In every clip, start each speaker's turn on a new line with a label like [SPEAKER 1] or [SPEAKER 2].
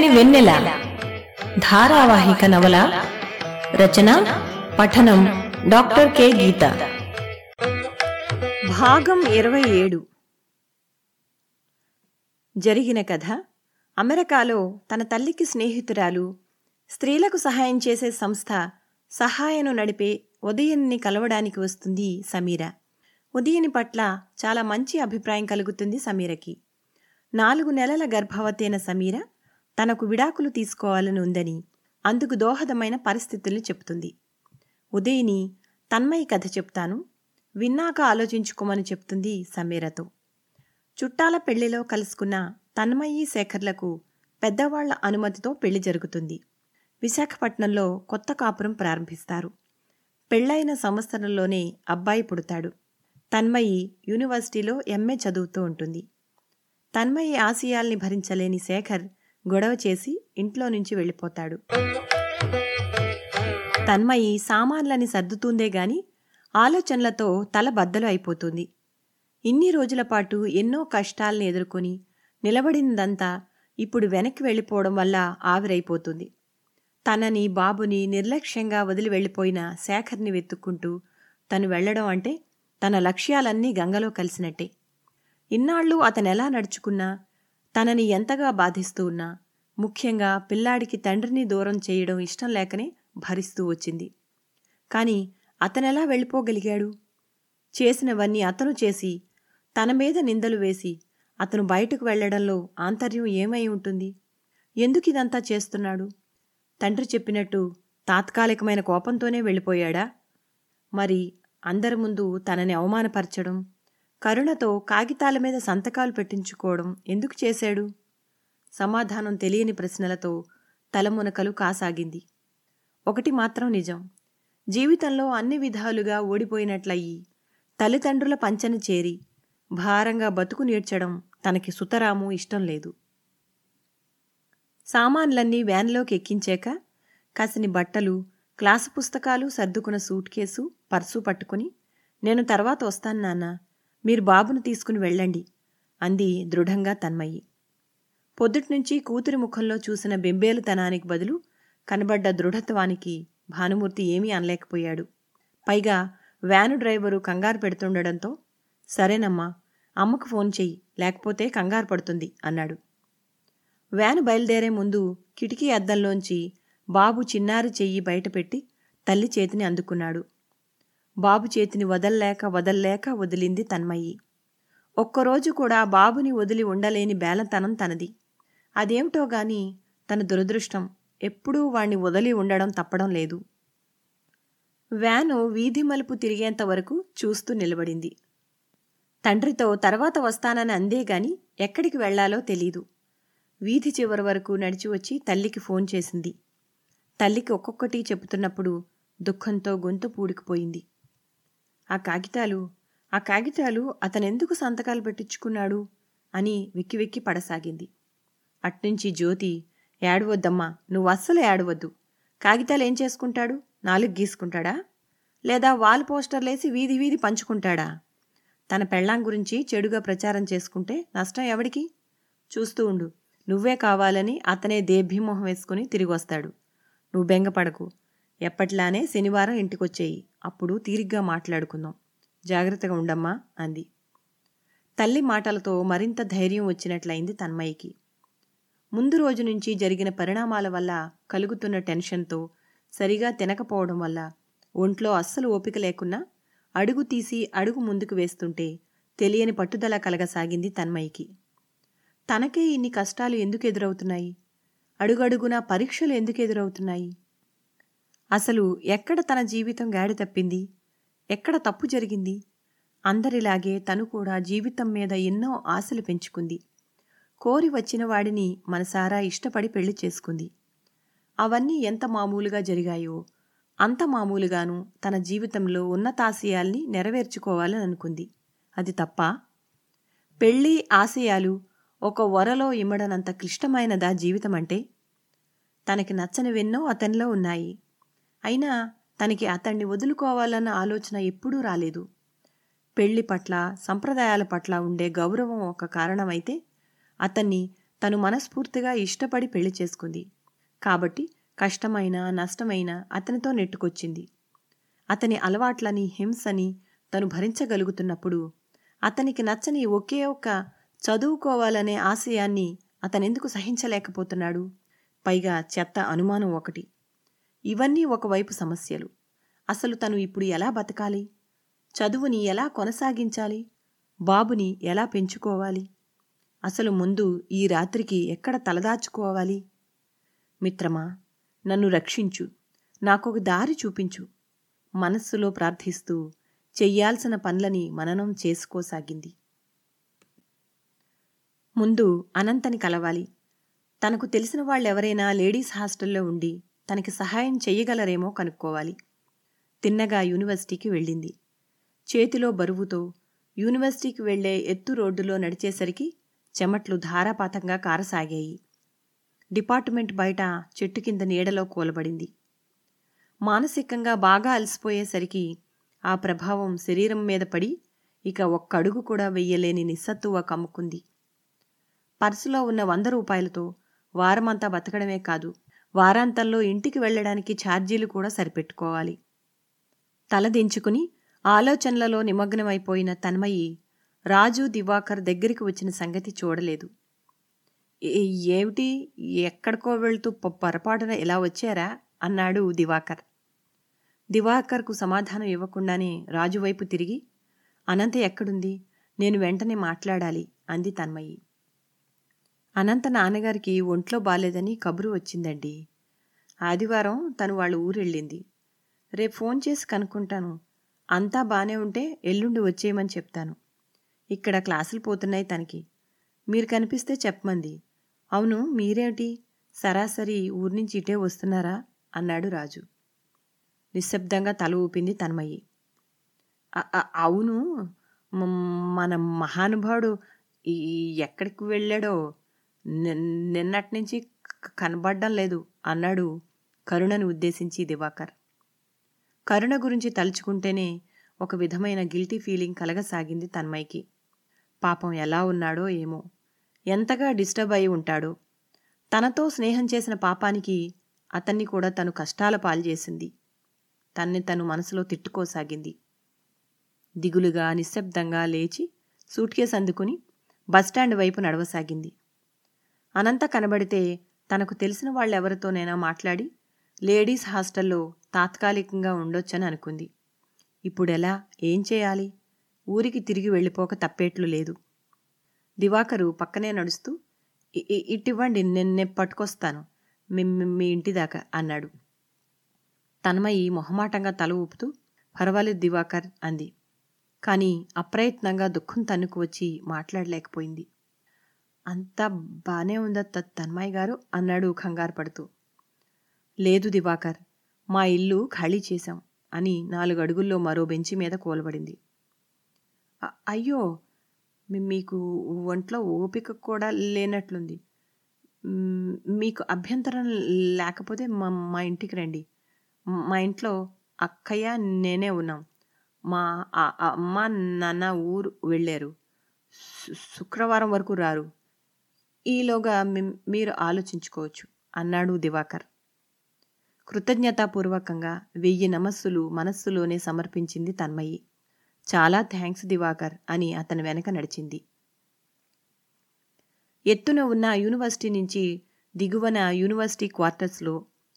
[SPEAKER 1] చల్లని వెన్నెల. ధారావాహిక నవల రచన పఠనం డాక్టర్ కె. గీత.
[SPEAKER 2] భాగం ఇరవై ఏడు. జరిగిన కథ అమెరికాలో తన తల్లికి స్నేహితురాలు స్త్రీలకు సహాయం చేసే సంస్థ సహాయను నడిపే ఉదయన్ని కలవడానికి వస్తుంది సమీర. ఉదయని పట్ల చాలా మంచి అభిప్రాయం కలుగుతుంది సమీరకి. నాలుగు నెలల గర్భవతి అయిన సమీర తనకు విడాకులు తీసుకోవాలని ఉందని అందుకు దోహదమైన పరిస్థితుల్ని చెప్తుంది. ఉదయని తన్మయి కథ చెప్తాను విన్నాక ఆలోచించుకోమని చెప్తుంది సమీరతో. చుట్టాల పెళ్ళిలో కలుసుకున్న తన్మయి శేఖర్లకు పెద్దవాళ్ళ అనుమతితో పెళ్ళి జరుగుతుంది. విశాఖపట్నంలో కొత్త కాపురం ప్రారంభిస్తారు. పెళ్ళైన సంవత్సరంలోనే అబ్బాయి పుడతాడు. తన్మయి యూనివర్సిటీలో ఎంఏ చదువుతూ ఉంటుంది. తన్మయి ఆశయాల్ని భరించలేని శేఖర్ గొడవ చేసి ఇంట్లో నుంచి వెళ్ళిపోతాడు. తన్మయి సామాన్లని సర్దుతుందే గాని ఆలోచనలతో తల బద్దలు అయిపోతుంది. ఇన్ని రోజుల పాటు ఎన్నో కష్టాల్ని ఎదుర్కొని నిలబడిందంతా ఇప్పుడు వెనక్కి వెళ్ళిపోవడం వల్ల ఆవిరైపోతుంది. తనని బాబుని నిర్లక్ష్యంగా వదిలి వెళ్ళిపోయిన శేఖర్ని వెతుక్కుంటూ తను వెళ్ళడం అంటే తన లక్ష్యాలన్నీ గంగలో కలిసినట్టే. ఇన్నాళ్ళు అతనెలా నడుచుకున్నా తనని ఎంతగా బాధిస్తూ ఉన్నా ముఖ్యంగా పిల్లాడికి తండ్రిని దూరం చేయడం ఇష్టం లేకనే భరిస్తూ వచ్చింది. కాని అతనెలా వెళ్ళిపోగలిగాడు? చేసినవన్నీ అతను చేసి తన మీద నిందలు వేసి అతను బయటకు వెళ్ళడంలో ఆంతర్యం ఏమై ఉంటుంది? ఎందుకు ఇదంతా చేస్తున్నాడు? తండ్రి చెప్పినట్టు తాత్కాలికమైన కోపంతోనే వెళ్ళిపోయాడా? మరి అందరి ముందు తనని అవమానపరచడం కరుణతో కాగితాల మీద సంతకాలు పెట్టించుకోవడం ఎందుకు చేశాడు? సమాధానం తెలియని ప్రశ్నలతో తలమునకలు కాసాగింది. ఒకటి మాత్రం నిజం. జీవితంలో అన్ని విధాలుగా ఓడిపోయినట్లయి తల్లిదండ్రుల పంచన చేరి భారంగా బతుకు నేర్చడం తనకి సుతరాము ఇష్టం లేదు. సామాన్లన్నీ వ్యాన్లోకి ఎక్కించాక కాసిని బట్టలు క్లాసు పుస్తకాలు సర్దుకున్న సూట్ కేసు పర్సు పట్టుకుని నేను తర్వాత వస్తాను నాన్న మీరు బాబును తీసుకుని వెళ్ళండి అంది దృఢంగా తన్మయ్యి పొద్దుట్నుంచి కూతురి ముఖంలో చూసిన బెంబేలుతనానికి బదులు కనబడ్డ దృఢత్వానికి భానుమూర్తి ఏమీ అనలేకపోయాడు. పైగా వ్యాను డ్రైవరు కంగారు పెడుతుండడంతో సరేనమ్మా అమ్మకు ఫోన్ చెయ్యి లేకపోతే కంగారు పడుతుంది అన్నాడు. వ్యాను బయలుదేరే ముందు కిటికీ అద్దంలోంచి బాబు చిన్నారి చెయ్యి బయటపెట్టి తల్లి చేతిని అందుకున్నాడు. బాబు చేతిని వదల్లేక వదల్లేక వదిలింది తన్మయ్యి. ఒక్కరోజు కూడా బాబుని వదిలి ఉండలేని బేలతనం తనది. అదేమిటో గాని తన దురదృష్టం. ఎప్పుడూ వాణ్ణి వదిలి ఉండడం తప్పడం లేదు. వ్యాను వీధి మలుపు తిరిగేంత వరకు చూస్తూ నిలబడింది. తండ్రితో తర్వాత వస్తానని అందే గాని ఎక్కడికి వెళ్ళాలో తెలీదు. వీధి చివరి వరకు నడిచి వచ్చి తల్లికి ఫోన్ చేసింది. తల్లికి ఒక్కొక్కటి చెబుతున్నప్పుడు దుఃఖంతో గొంతు పూడికిపోయింది. ఆ కాగితాలు ఆ కాగితాలు అతనెందుకు సంతకాలు పెట్టించుకున్నాడు? అని వెక్కి వెక్కి పడసాగింది. అట్నుంచి జ్యోతి ఏడవద్దమ్మా నువ్వు అస్సలు ఏడవద్దు. కాగితాలు ఏం చేసుకుంటాడు? నాలుగు గీసుకుంటాడా? లేదా వాల్ పోస్టర్లేసి వీధి వీధి పంచుకుంటాడా? తన పెళ్ళాం గురించి చెడుగా ప్రచారం చేసుకుంటే నష్టం ఎవడికి? చూస్తూ ఉండు. నువ్వే కావాలని అతనే దేభ్యమోహం వేసుకుని తిరిగి వస్తాడు నువ్వు బెంగపడకు. ఎప్పట్లానే శనివారం ఇంటికొచ్చేయి. అప్పుడు తీరిగ్గా మాట్లాడుకుందాం. జాగ్రత్తగా ఉండమ్మా అంది. తల్లి మాటలతో మరింత ధైర్యం వచ్చినట్లయింది తన్మయ్యకి. ముందు రోజు నుంచి జరిగిన పరిణామాల వల్ల కలుగుతున్న టెన్షన్తో సరిగా తినకపోవడం వల్ల ఒంట్లో అస్సలు ఓపిక లేకున్నా అడుగు తీసి అడుగు ముందుకు వేస్తుంటే తెలియని పట్టుదల కలగసాగింది తన్మయ్యకి. తనకే ఇన్ని కష్టాలు ఎందుకు ఎదురవుతున్నాయి? అడుగడుగునా పరీక్షలు ఎందుకు ఎదురవుతున్నాయి? అసలు ఎక్కడ తన జీవితం గాడి తప్పింది? ఎక్కడ తప్పు జరిగింది? అందరిలాగే తను కూడా జీవితం మీద ఎన్నో ఆశలు పెంచుకుంది. కోరి వచ్చిన వాడిని మనసారా ఇష్టపడి పెళ్ళి చేసుకుంది. అవన్నీ ఎంత మామూలుగా జరిగాయో అంత మామూలుగాను తన జీవితంలో ఉన్నతాశయాల్ని నెరవేర్చుకోవాలని అనుకుంది. అది తప్ప? పెళ్ళి ఆశయాలు ఒక వరలో ఇమ్మడనంత క్లిష్టమైనదా జీవితం అంటే తనకి నచ్చనివెన్నో అతనిలో ఉన్నాయి. అయినా తనకి అతన్ని వదులుకోవాలన్న ఆలోచన ఎప్పుడూ రాలేదు. పెళ్ళి పట్ల సంప్రదాయాల పట్ల ఉండే గౌరవం ఒక కారణమైతే అతన్ని తను మనస్ఫూర్తిగా ఇష్టపడి పెళ్ళి చేసుకుంది. కాబట్టి కష్టమైన నష్టమైన అతనితో నెట్టుకొచ్చింది. అతని అలవాట్లని హింసని తను భరించగలుగుతున్నప్పుడు అతనికి నచ్చని ఒకే ఒక్క చదువుకోవాలనే ఆశయాన్ని అతనెందుకు సహించలేకపోతున్నాడు? పైగా చెత్త అనుమానం ఒకటి. ఇవన్నీ ఒకవైపు సమస్యలు. అసలు తను ఇప్పుడు ఎలా బతకాలి? చదువుని ఎలా కొనసాగించాలి? బాబుని ఎలా పెంచుకోవాలి? అసలు ముందు ఈ రాత్రికి ఎక్కడ తలదాచుకోవాలి? మిత్రమా నన్ను రక్షించు. నాకొక దారి చూపించు. మనస్సులో ప్రార్థిస్తూ చెయ్యాల్సిన పనులని మననం చేసుకోసాగింది. ముందు అనంతని కలవాలి. తనకు తెలిసిన వాళ్ళెవరైనా లేడీస్ హాస్టల్లో ఉండి తనకి సహాయం చెయ్యగలరేమో కనుక్కోవాలి. తిన్నగా యూనివర్సిటీకి వెళ్ళింది. చేతిలో బరువుతో యూనివర్సిటీకి వెళ్ళే ఎత్తు రోడ్డులో నడిచేసరికి చెమట్లు ధారాపాతంగా కారసాగాయి. డిపార్ట్మెంట్ బయట చెట్టు కింద నీడలో కూలబడింది. మానసికంగా బాగా అలసిపోయేసరికి ఆ ప్రభావం శరీరం మీద పడి ఇక ఒక్క అడుగు కూడా వెయ్యలేని నిస్సత్తువ కమ్ముకుంది. పర్సులో ఉన్న వంద రూపాయలతో వారమంతా బతకడమే కాదు వారాంతంలో ఇంటికి వెళ్ళడానికి ఛార్జీలు కూడా సరిపెట్టుకోవాలి. తలదించుకుని ఆలోచనలలో నిమగ్నమైపోయిన తన్మయి రాజు దివాకర్ దగ్గరికి వచ్చిన సంగతి చూడలేదు. ఏమిటి? ఎక్కడికో వెళ్తూ పొరపాటున ఇలా వచ్చారా? అన్నాడు దివాకర్. దివాకర్కు సమాధానం ఇవ్వకుండానే రాజు వైపు తిరిగి అనంత ఎక్కడుంది? నేను వెంటనే మాట్లాడాలి అంది తన్మయి. అనంత నాన్నగారికి ఒంట్లో బాలేదని కబురు వచ్చిందండి. ఆదివారం తను వాళ్ళ ఊరెళ్ళింది. రేపు ఫోన్ చేసి కనుక్కుంటాను. అంతా బానే ఉంటే ఎల్లుండి వచ్చేయమని చెప్తాను. ఇక్కడ క్లాసులు పోతున్నాయి తనకి. మీరు కనిపిస్తే చెప్పమంది. అవును మీరేమిటి? సరాసరి ఊరి నుంచి ఇటే వస్తున్నారా? అన్నాడు రాజు. నిశ్శబ్దంగా తల ఊపింది తన్మయ్యి అవును. మన మహానుభావుడు ఎక్కడికి వెళ్ళాడో? నిన్నటి నుంచి కనబడ్డం లేదు అన్నాడు కరుణను ఉద్దేశించి దివాకర్. కరుణ గురించి తలుచుకుంటేనే ఒక విధమైన గిల్టీ ఫీలింగ్ కలగసాగింది తన్మయ్యకి. పాపం ఎలా ఉన్నాడో ఏమో. ఎంతగా డిస్టర్బ్ అయి ఉంటాడో. తనతో స్నేహం చేసిన పాపానికి అతన్ని కూడా తను కష్టాల పాలు చేసింది. తన్ని తను మనసులో తిట్టుకోసాగింది. దిగులుగా నిశ్శబ్దంగా లేచి సూట్కేస్ అందుకుని బస్టాండ్ వైపు నడవసాగింది. అనంత కనబడితే తనకు తెలిసిన వాళ్ళెవరితోనైనా మాట్లాడి లేడీస్ హాస్టల్లో తాత్కాలికంగా ఉండొచ్చని అనుకుంది. ఇప్పుడెలా? ఏం చేయాలి? ఊరికి తిరిగి వెళ్ళిపోక తప్పేట్లు లేదు. దివాకరు పక్కనే నడుస్తూ "ఇ- ఇ- ఇటివ్వండి పట్టుకొస్తాను. మీ మీ- మీ ఇంటి దాకా అన్నాడు. తన్మయి మొహమాటంగా తల ఊపుతూ పర్వాలేదు దివాకర్ అంది. కానీ అప్రయత్నంగా దుఃఖం తన్నుకు వచ్చి మాట్లాడలేకపోయింది. అంతా బానే ఉందా త- తన్మయ్య గారు? అన్నాడు కంగారు పడుతూ. లేదు దివాకర్ మా ఇల్లు ఖాళీ చేశాం అని నాలుగు అడుగుల్లో మరో బెంచి మీద కోలబడింది. అయ్యో మీకు ఒంట్లో ఓపిక కూడా లేనట్లుంది. మీకు అభ్యంతరం లేకపోతే మా మా ఇంటికి రండి. మా ఇంట్లో అక్కయ్య నేనే ఉన్నాం. మా అమ్మ నాన్న ఊరు వెళ్ళారు. శుక్రవారం వరకు రారు. ఈలోగా మీరు ఆలోచించుకోవచ్చు అన్నాడు దివాకర్. కృతజ్ఞతాపూర్వకంగా వెయ్యి నమస్సులు మనస్సులోనే సమర్పించింది తన్మయి. చాలా థ్యాంక్స్ దివాకర్ అని అతని వెనక నడిచింది. ఎత్తున ఉన్న యూనివర్సిటీ నుంచి దిగువన యూనివర్సిటీ క్వార్టర్స్లో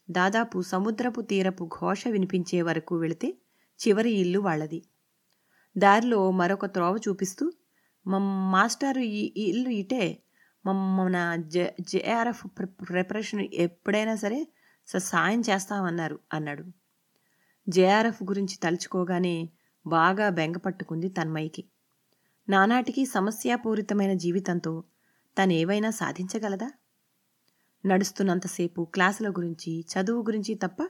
[SPEAKER 2] దాదాపు సముద్రపు తీరపు ఘోష వినిపించే వరకు వెళితే చివరి ఇల్లు వాళ్ళది. దారిలో మరొక త్రోవ చూపిస్తూ "మమ్ మాస్టారు ఈ ఇల్లు ఇటే మన జె జేఆర్ఎఫ్ ప్రిపరేషన్ ఎప్పుడైనా సరే స- సాయం చేస్తామన్నారు అన్నాడు. జేఆర్ఎఫ్ గురించి తలుచుకోగానే బాగా బెంగపట్టుకుంది తన్మయికి నానాటికి సమస్యాపూరితమైన జీవితంతో తనేవైనా సాధించగలదా? నడుస్తున్నంతసేపు క్లాసుల గురించి చదువు గురించి తప్ప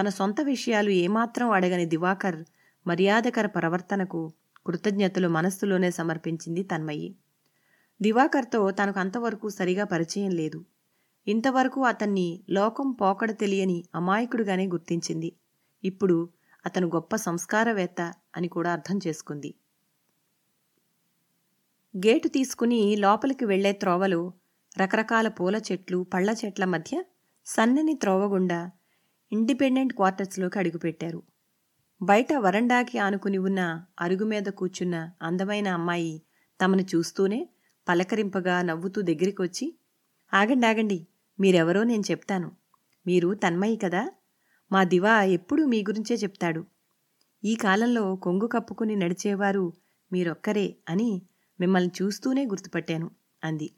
[SPEAKER 2] తన సొంత విషయాలు ఏమాత్రం అడగని దివాకర్ మర్యాదకర ప్రవర్తనకు కృతజ్ఞతలు మనస్సులోనే సమర్పించింది తన్మయ్యి. దివాకర్తో తనకు అంతవరకు సరిగా పరిచయం లేదు. ఇంతవరకు అతన్ని లోకం పోకడ తెలియని అమాయకుడుగానే గుర్తించింది. ఇప్పుడు అతను గొప్ప సంస్కారవేత్త అని కూడా అర్థం చేసుకుంది. గేటు తీసుకుని లోపలికి వెళ్ళే త్రోవలో రకరకాల పూల చెట్లు పళ్ళ చెట్ల మధ్య సన్నని త్రోవగుండా ఇండిపెండెంట్ క్వార్టర్స్లోకి అడుగుపెట్టారు. బయట వరండాకి ఆనుకుని ఉన్న అరుగు మీద కూర్చున్న అందమైన అమ్మాయి తమను చూస్తూనే పలకరింపగా నవ్వుతూ దగ్గరికి వచ్చి ఆగండి ఆగండి మీరెవరో నేను చెప్తాను. మీరు తన్మయి కదా? మా దివా ఎప్పుడూ మీ గురించే చెప్తాడు. ఈ కాలంలో కొంగు కప్పుకుని నడిచేవారు మీరొక్కరే అని మిమ్మల్ని చూస్తూనే గుర్తుపట్టాను అంది.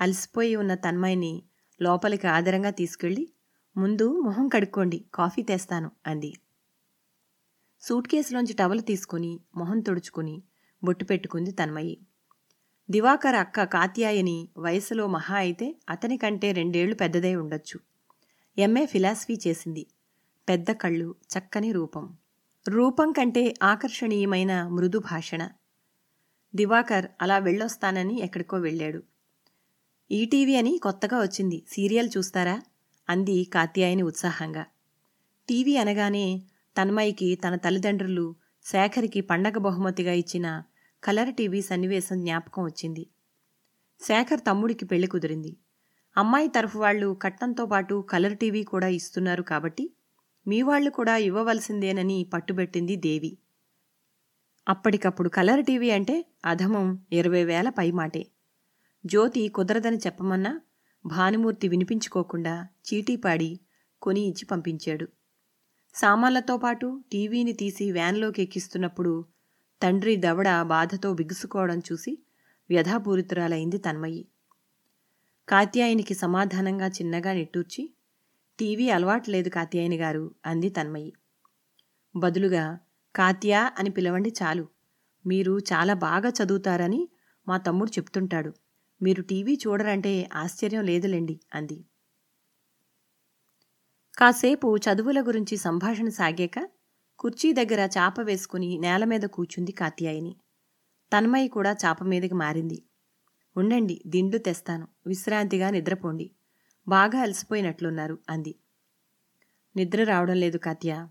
[SPEAKER 2] అలసిపోయి ఉన్న తన్మయిని లోపలికి ఆదరంగా తీసుకెళ్ళి ముందు మొహం కడుక్కోండి కాఫీ తెస్తాను అంది. సూట్ కేసులోంచి టవల్ తీసుకుని మొహం తుడుచుకుని బొట్టు పెట్టుకుంది తన్మయి. దివాకర్ అక్క కాత్యాయని వయసులో మహా అయితే అతని కంటే రెండేళ్ళు పెద్దదై ఉండొచ్చు. ఎంఏ ఫిలాసఫీ చేసింది. పెద్ద కళ్ళు చక్కని రూపం. రూపం కంటే ఆకర్షణీయమైన మృదు భాషణ. దివాకర్ అలా వెళ్ళొస్తానని ఎక్కడికో వెళ్ళాడు. ఈటీవీ అని కొత్తగా వచ్చింది. సీరియల్ చూస్తారా? అంది కాత్యాయని ఉత్సాహంగా. టీవీ అనగానే తన్మయికి తన తల్లిదండ్రులు శేఖర్కి పండగ బహుమతిగా ఇచ్చిన కలర్ టీవీ సన్నివేశం జ్ఞాపకం వచ్చింది. శేఖర్ తమ్ముడికి పెళ్ళి కుదిరింది. అమ్మాయి తరఫు వాళ్ళు కట్నంతో పాటు కలర్ టీవీ కూడా ఇస్తున్నారు కాబట్టి మీ వాళ్ళు కూడా ఇవ్వవలసిందేనని పట్టుబెట్టింది దేవి. అప్పటికప్పుడు కలర్ టీవీ అంటే అధమం ఇరవై వేల పైమాటే. జ్యోతి కుదరదని చెప్పమన్నా భానుమూర్తి వినిపించుకోకుండా చీటీపాడి కొని ఇచ్చి పంపించాడు. సామాన్లతో పాటు టీవీని తీసి వ్యాన్లోకి ఎక్కిస్తున్నప్పుడు తండ్రి దవడ బాధతో బిగుసుకోవడం చూసి వ్యధాపూరితురాలైంది తన్మయి కాత్యాయనికి సమాధానంగా చిన్నగా నిట్టూర్చి టీవీ అలవాట్లేదు కాత్యాయని గారు అంది తన్మయి బదులుగా కాత్యా అని పిలవండి చాలు. మీరు చాలా బాగా చదువుతారని మా తమ్ముడు చెప్తుంటాడు. మీరు టీవీ చూడరంటే ఆశ్చర్యం లేదులేండి అంది. కాసేపు చదువుల గురించి సంభాషణ సాగాక కుర్చీ దగ్గర చాప వేసుకుని నేల మీద కూర్చుంది కాత్యాయిని. తన్మయి కూడా చాప మీదకి మారింది. ఉండండి దిండు తెస్తాను. విశ్రాంతిగా నిద్రపోండి. బాగా అలసిపోయినట్లున్నారు అంది. నిద్ర రావడం లేదు కాత్య.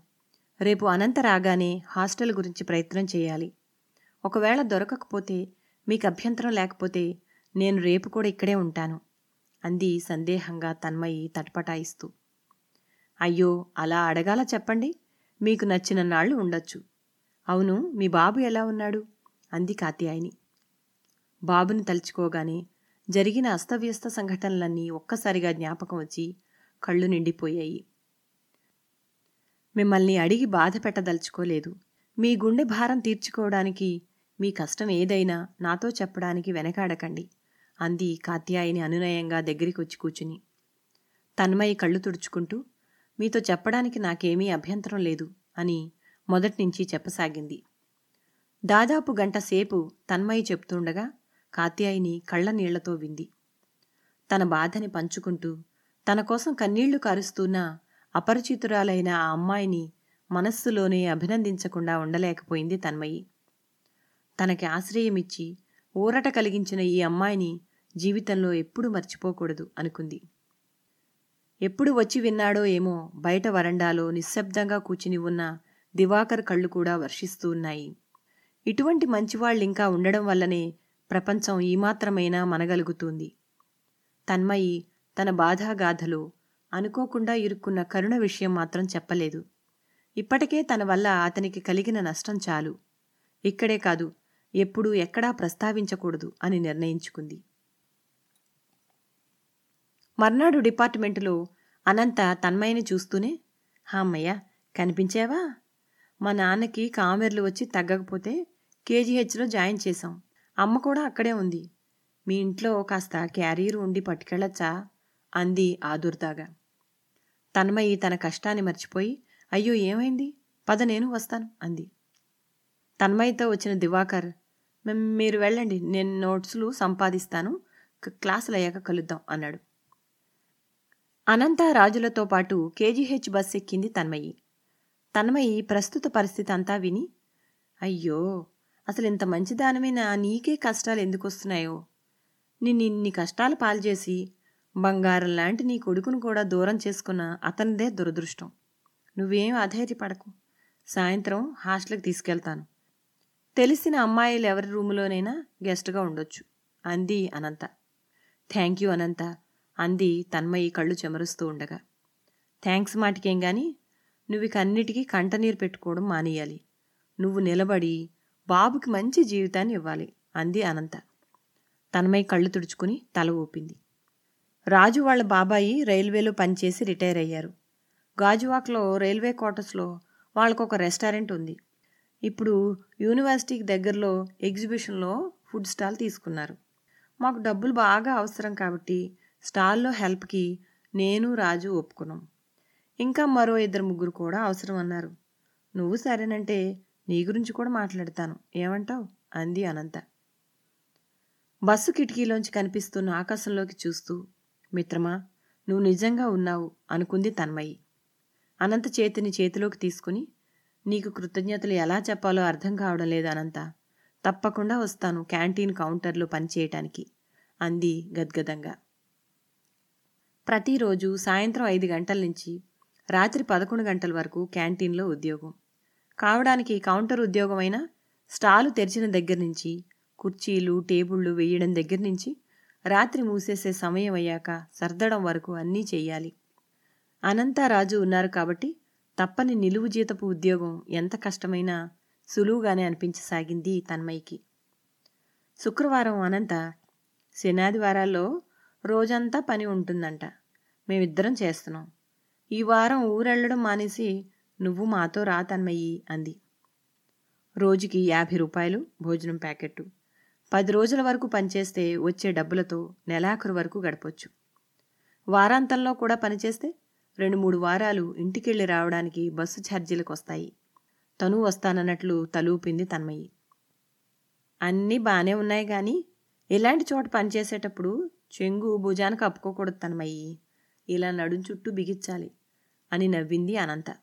[SPEAKER 2] రేపు అనంత రాగానే హాస్టల్ గురించి ప్రయత్నం చేయాలి. ఒకవేళ దొరకకపోతే మీకు అభ్యంతరం లేకపోతే నేను రేపు కూడా ఇక్కడే ఉంటాను అంది సందేహంగా తన్మయి తటపటాయిస్తూ. అయ్యో అలా అడగాల చెప్పండి? మీకు నచ్చిన నాళ్ళు ఉండొచ్చు. అవును మీ బాబు ఎలా ఉన్నాడు? అంది కాత్యాయని. బాబుని తలుచుకోగానే జరిగిన అస్తవ్యస్త సంఘటనలన్నీ ఒక్కసారిగా జ్ఞాపకం వచ్చి కళ్ళు నిండిపోయాయి. మిమ్మల్ని అడిగి బాధ పెట్టదలుచుకోలేదు. మీ గుండె భారం తీర్చుకోవడానికి మీ కష్టం ఏదైనా నాతో చెప్పడానికి వెనకాడకండి అంది కాత్యాయని అనునయంగా దగ్గరికి వచ్చి కూర్చుని. తన్మయి కళ్ళు తుడుచుకుంటూ మీతో చెప్పడానికి నాకేమీ అభ్యంతరం లేదు అని మొదట్నుంచి చెప్పసాగింది. దాదాపు గంట సేపు తన్మయి చెప్తుండగా కాత్యాయిని కళ్ళ నీళ్ళతో వింది. తన బాధని పంచుకుంటూ తన కోసం కన్నీళ్ళు కారుస్తున్న అపరిచితురాలైన ఆ అమ్మాయిని మనస్సులోనే అభినందించకుండా ఉండలేకపోయింది తన్మయి. తనకి ఆశ్రయమిచ్చి ఊరట కలిగించిన ఈ అమ్మాయిని జీవితంలో ఎప్పుడూ మర్చిపోకూడదు అనుకుంది. ఎప్పుడు వచ్చి విన్నాడో ఏమో బయట వరండాలో నిశ్శబ్దంగా కూర్చుని ఉన్న దివాకర్ కళ్ళు కూడా వర్షిస్తూ ఉన్నాయి. ఇటువంటి మంచివాళ్ళింకా ఉండడం వల్లనే ప్రపంచం ఈమాత్రమైనా మనగలుగుతుంది. తన్మయి తన బాధాగాథలో అనుకోకుండా ఇరుక్కున్న కరుణ విషయం మాత్రం చెప్పలేదు. ఇప్పటికే తన వల్ల అతనికి కలిగిన నష్టం చాలు. ఇక్కడే కాదు ఎప్పుడూ ఎక్కడా ప్రస్తావించకూడదు అని నిర్ణయించుకుంది. మర్నాడు డిపార్ట్మెంటులో అనంత తన్మయ్యని చూస్తూనే హామ్మయ్య కనిపించావా? మా నాన్నకి కామెర్లు వచ్చి తగ్గకపోతే కేజీహెచ్లో జాయిన్ చేశాం. అమ్మ కూడా అక్కడే ఉంది. మీ ఇంట్లో కాస్త క్యారియర్ ఉండి పట్టుకెళ్ళచ్చా? అంది ఆదుర్దాగా. తన్మయి తన కష్టాన్ని మర్చిపోయి అయ్యో ఏమైంది? పద నేను వస్తాను అంది. తన్మయితో వచ్చిన దివాకర్ మీరు వెళ్ళండి నేను నోట్స్లు సంపాదిస్తాను క్లాసులు అయ్యాక కలుద్దాం అన్నాడు. అనంత రాజులతో పాటు కేజీహెచ్ బస్ ఎక్కింది తన్మయి. తన్మయి ప్రస్తుత పరిస్థితి అంతా విని అయ్యో అసలు ఇంత మంచిదానమైన నీకే కష్టాలు ఎందుకు వస్తున్నాయో? నిన్ను ఇన్ని కష్టాలు పాల్చేసి బంగారం లాంటి నీ కొడుకును కూడా దూరం చేసుకున్న అతనిదే దురదృష్టం. నువ్వేం అధైర్యపడకు. సాయంత్రం హాస్టల్కి తీసుకెళ్తాను. తెలిసిన అమ్మాయిలు ఎవరి రూములోనైనా గెస్ట్గా ఉండొచ్చు. అంది అనంత. థ్యాంక్ యూ అనంత. అంది తన్మయి కళ్ళు చెమరుస్తూ ఉండగా. థ్యాంక్స్ మాటికేం గాని నువ్వు కన్నిటికీ కంటనీరు పెట్టుకోవడం మానేయాలి. నువ్వు నిలబడి బాబుకి మంచి జీవితాన్ని ఇవ్వాలి అంది అనంత. తన్మయి కళ్ళు తుడుచుకుని తల ఊపింది. రాజు వాళ్ళ బాబాయి రైల్వేలో పనిచేసి రిటైర్ అయ్యారు. గాజువాక్లో రైల్వే క్వార్టర్స్లో వాళ్ళకొక రెస్టారెంట్ ఉంది. ఇప్పుడు యూనివర్సిటీకి దగ్గరలో ఎగ్జిబిషన్లో ఫుడ్ స్టాల్ తీసుకున్నారు. మాకు డబ్బులు బాగా అవసరం కాబట్టి స్టాల్లో హెల్ప్కి నేను రాజు ఒప్పుకున్నాం. ఇంకా మరో ఇద్దరు ముగ్గురు కూడా అవసరం అన్నారు నువ్వు సరేనంటే నీ గురించి కూడా మాట్లాడతాను. ఏమంటావు? అంది అనంత. బస్సు కిటికీలోంచి కనిపిస్తున్న ఆకాశంలోకి చూస్తూ మిత్రమా నువ్వు నిజంగా ఉన్నావు అనుకుంది తన్మయి. అనంత చేతిని చేతిలోకి తీసుకుని నీకు కృతజ్ఞతలు ఎలా చెప్పాలో అర్థం కావడం లేదు అనంత. తప్పకుండా వస్తాను క్యాంటీన్ కౌంటర్లో పనిచేయటానికి అంది గద్గదంగా. ప్రతిరోజు సాయంత్రం ఐదు గంటల నుంచి రాత్రి పదకొండు గంటల వరకు క్యాంటీన్లో ఉద్యోగం. కావడానికి కౌంటర్ ఉద్యోగమైన స్టాలు తెరిచిన దగ్గర నుంచి కుర్చీలు టేబుళ్ళు వేయడం దగ్గర నుంచి రాత్రి మూసేసే సమయం అయ్యాక సర్దడం వరకు అన్నీ చెయ్యాలి అనంతారాజు ఉన్నారు కాబట్టి తప్పని నిలువు జీతపు ఉద్యోగం ఎంత కష్టమైనా సులువుగానే అనిపించసాగింది తన్మయికి శుక్రవారం అనంత శనాదివారాల్లో రోజంతా పని ఉంటుందంట. మేమిద్దరం చేస్తున్నాం. ఈ వారం ఊరెళ్ళడం మానేసి నువ్వు మాతో రా తన్మయ్యి అంది. రోజుకి యాభై రూపాయలు భోజనం ప్యాకెట్టు. పది రోజుల వరకు పనిచేస్తే వచ్చే డబ్బులతో నెలాఖరు వరకు గడపొచ్చు. వారాంతంలో కూడా పనిచేస్తే రెండు మూడు వారాలు ఇంటికెళ్ళి రావడానికి బస్సు ఛార్జీలకు వస్తాయి తను వస్తానన్నట్లు తలూపింది తన్మయ్యి. అన్నీ బాగానే ఉన్నాయి కానీ ఇలాంటి చోట పనిచేసేటప్పుడు చెంగు భుజానికి అప్పుకోకూడదు తనమయ్యి ఇలా నడుం చుట్టూ బిగించాలి అని నవ్వింది అనంత.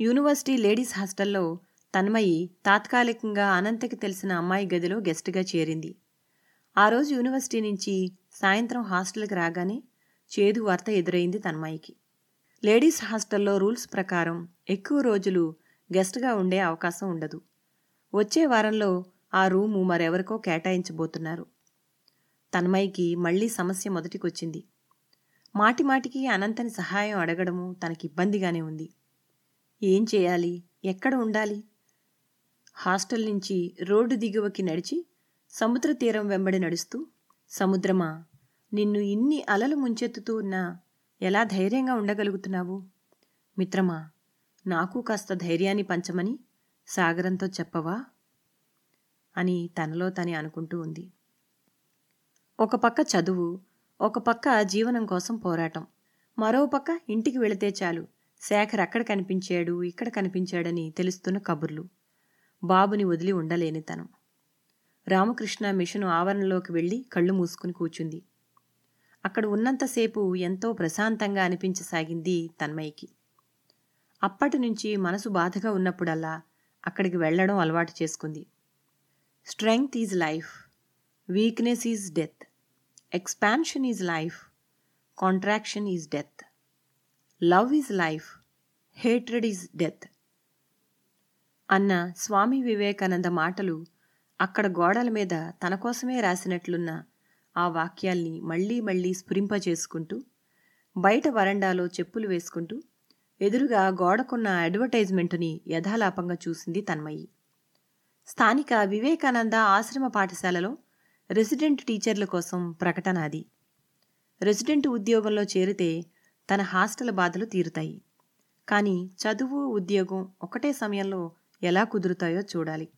[SPEAKER 2] యూనివర్సిటీ లేడీస్ హాస్టల్లో తన్మయి తాత్కాలికంగా అనంతకి తెలిసిన అమ్మాయి గదిలో గెస్ట్గా చేరింది. ఆ రోజు యూనివర్సిటీ నుంచి సాయంత్రం హాస్టల్కి రాగానే చేదు వార్త ఎదురైంది తన్మయికి లేడీస్ హాస్టల్లో రూల్స్ ప్రకారం ఎక్కువ రోజులు గెస్ట్గా ఉండే అవకాశం ఉండదు. వచ్చే వారంలో ఆ రూము మరెవరికో కేటాయించబోతున్నారు. తన్మయ్యకి మళ్ళీ సమస్య మొదటికొచ్చింది. మాటిమాటికి అనంతని సహాయం అడగడము తనకి ఇబ్బందిగానే ఉంది. ఏం చేయాలి? ఎక్కడ ఉండాలి? హాస్టల్ నుంచి రోడ్డు దిగువకి నడిచి సముద్ర తీరం వెంబడి నడుస్తూ సముద్రమా నిన్ను ఇన్ని అలలు ముంచెత్తుతూ ఉన్నా ఎలా ధైర్యంగా ఉండగలుగుతున్నావు? మిత్రమా నాకు కాస్త ధైర్యాన్ని పంచమని సాగరంతో చెప్పవా? అని తనలో తనే అనుకుంటూ ఉంది. ఒక పక్క చదువు ఒక పక్క జీవనం కోసం పోరాటం. మరో పక్క ఇంటికి వెళితే చాలు. శేఖర్ అక్కడ కనిపించాడు ఇక్కడ కనిపించాడని తెలుస్తున్న కబుర్లు. బాబుని వదిలి ఉండలేని తనం. రామకృష్ణ మిషను ఆవరణలోకి వెళ్ళి కళ్ళు మూసుకుని కూర్చుంది. అక్కడ ఉన్నంతసేపు ఎంతో ప్రశాంతంగా అనిపించసాగింది తన్మయికి అప్పటి నుంచి మనసు బాధగా ఉన్నప్పుడల్లా అక్కడికి వెళ్ళడం అలవాటు చేసుకుంది. Strength is life weakness is death. Expansion is life contraction is death love is life hatred is death అన్న స్వామి వివేకానంద మాటలు అక్కడ గోడల మీద తన కోసమే రాసినట్లున్న ఆ వాక్యాల్ని మళ్ళీ మళ్ళీ స్ఫురింపజేసుకుంటూ బయట వరండాలో చెప్పులు వేసుకుంటూ ఎదురుగా గోడకున్న అడ్వర్టైజ్మెంటుని యథాలాపంగా చూసింది తన్మయి. స్థానిక వివేకానంద ఆశ్రమ పాఠశాలలో రెసిడెంట్ టీచర్ల కోసం ప్రకటన అది. రెసిడెంట్ ఉద్యోగంలో చేరితే తన హాస్టల్ బాధలు తీరుతాయి. కానీ చదువు ఉద్యోగం ఒకటే సమయంలో ఎలా కుదురుతాయో చూడాలి.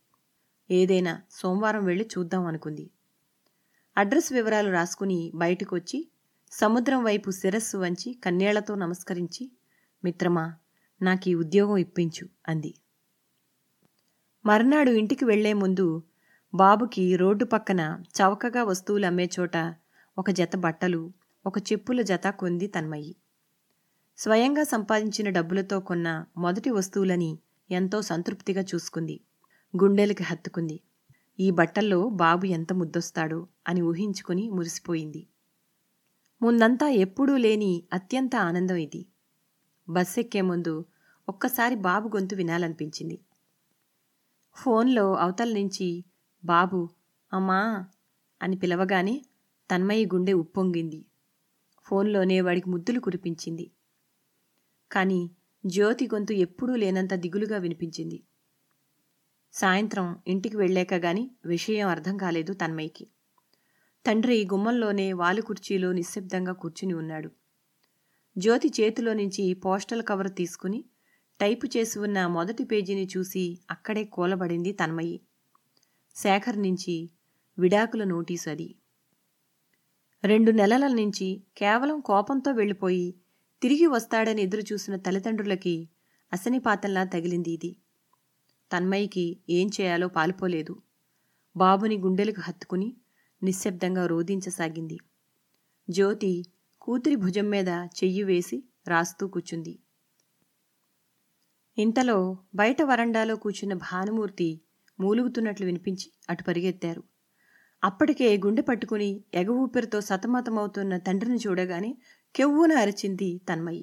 [SPEAKER 2] ఏదైనా సోమవారం వెళ్ళి చూద్దాం అనుకుంది. అడ్రస్ వివరాలు రాసుకుని బయటకొచ్చి సముద్రం వైపు శిరస్సు వంచి కన్నేళ్ళతో నమస్కరించి మిత్రమా నాకు ఈ ఉద్యోగం ఇప్పించు అంది. మర్నాడు ఇంటికి వెళ్ళే ముందు బాబుకి రోడ్డు పక్కన చవకగా వస్తువులు అమ్మే చోట ఒక జత బట్టలు ఒక చెప్పుల జత కొంది తన్మయి. స్వయంగా సంపాదించిన డబ్బులతో కొన్న మొదటి వస్తువులని ఎంతో సంతృప్తిగా చూసుకుంది. గుండెలకి హత్తుకుంది. ఈ బట్టల్లో బాబు ఎంత ముద్దొస్తాడో అని ఊహించుకుని మురిసిపోయింది. ముందంతా ఎప్పుడూ లేని అత్యంత ఆనందం ఇది. బస్సెక్కే ముందు ఒక్కసారి బాబు గొంతు వినాలనిపించింది. ఫోన్లో అవతల నుంచి బాబు అమ్మా అని పిలవగానే తన్మయి గుండె ఉప్పొంగింది. ఫోన్లోనే వాడికి ముద్దులు కురిపించింది. కాని జ్యోతి గొంతు ఎప్పుడూ లేనంత దిగులుగా వినిపించింది. సాయంత్రం ఇంటికి వెళ్ళాక గాని విషయం అర్థం కాలేదు తన్మయ్యకి తండ్రి గుమ్మంలోనే వాలు కుర్చీలో నిశ్శబ్దంగా కూర్చుని ఉన్నాడు. జ్యోతి చేతిలో నుంచి పోస్టల్ కవర్ తీసుకుని టైపు చేసి ఉన్న మొదటి పేజీని చూసి అక్కడే కూలబడింది తన్మయి. శేఖర్ నుంచి విడాకుల నోటీసు అది రెండు నెలల నుంచి కేవలం కోపంతో వెళ్ళిపోయి తిరిగి వస్తాడని ఎదురుచూసిన తల్లిదండ్రులకి అసనిపాతంలా తగిలింది ఇది. తన్మయికి ఏం చేయాలో పాలుపోలేదు. బాబుని గుండెలకు హత్తుకుని నిశ్శబ్దంగా రోధించసాగింది. జ్యోతి కూతురి భుజం మీద చెయ్యి వేసి రాస్తూ కూర్చుంది ఇంతలో బయట వరండాలో కూర్చున్న భానుమూర్తి మూలుగుతున్నట్లు వినిపించి అటు పరిగెత్తారు. అప్పటికే గుండె పట్టుకుని ఎగ ఊపిరితో సతమతమవుతున్న తండ్రిని చూడగానే కెవ్వున అరిచింది తన్మయి.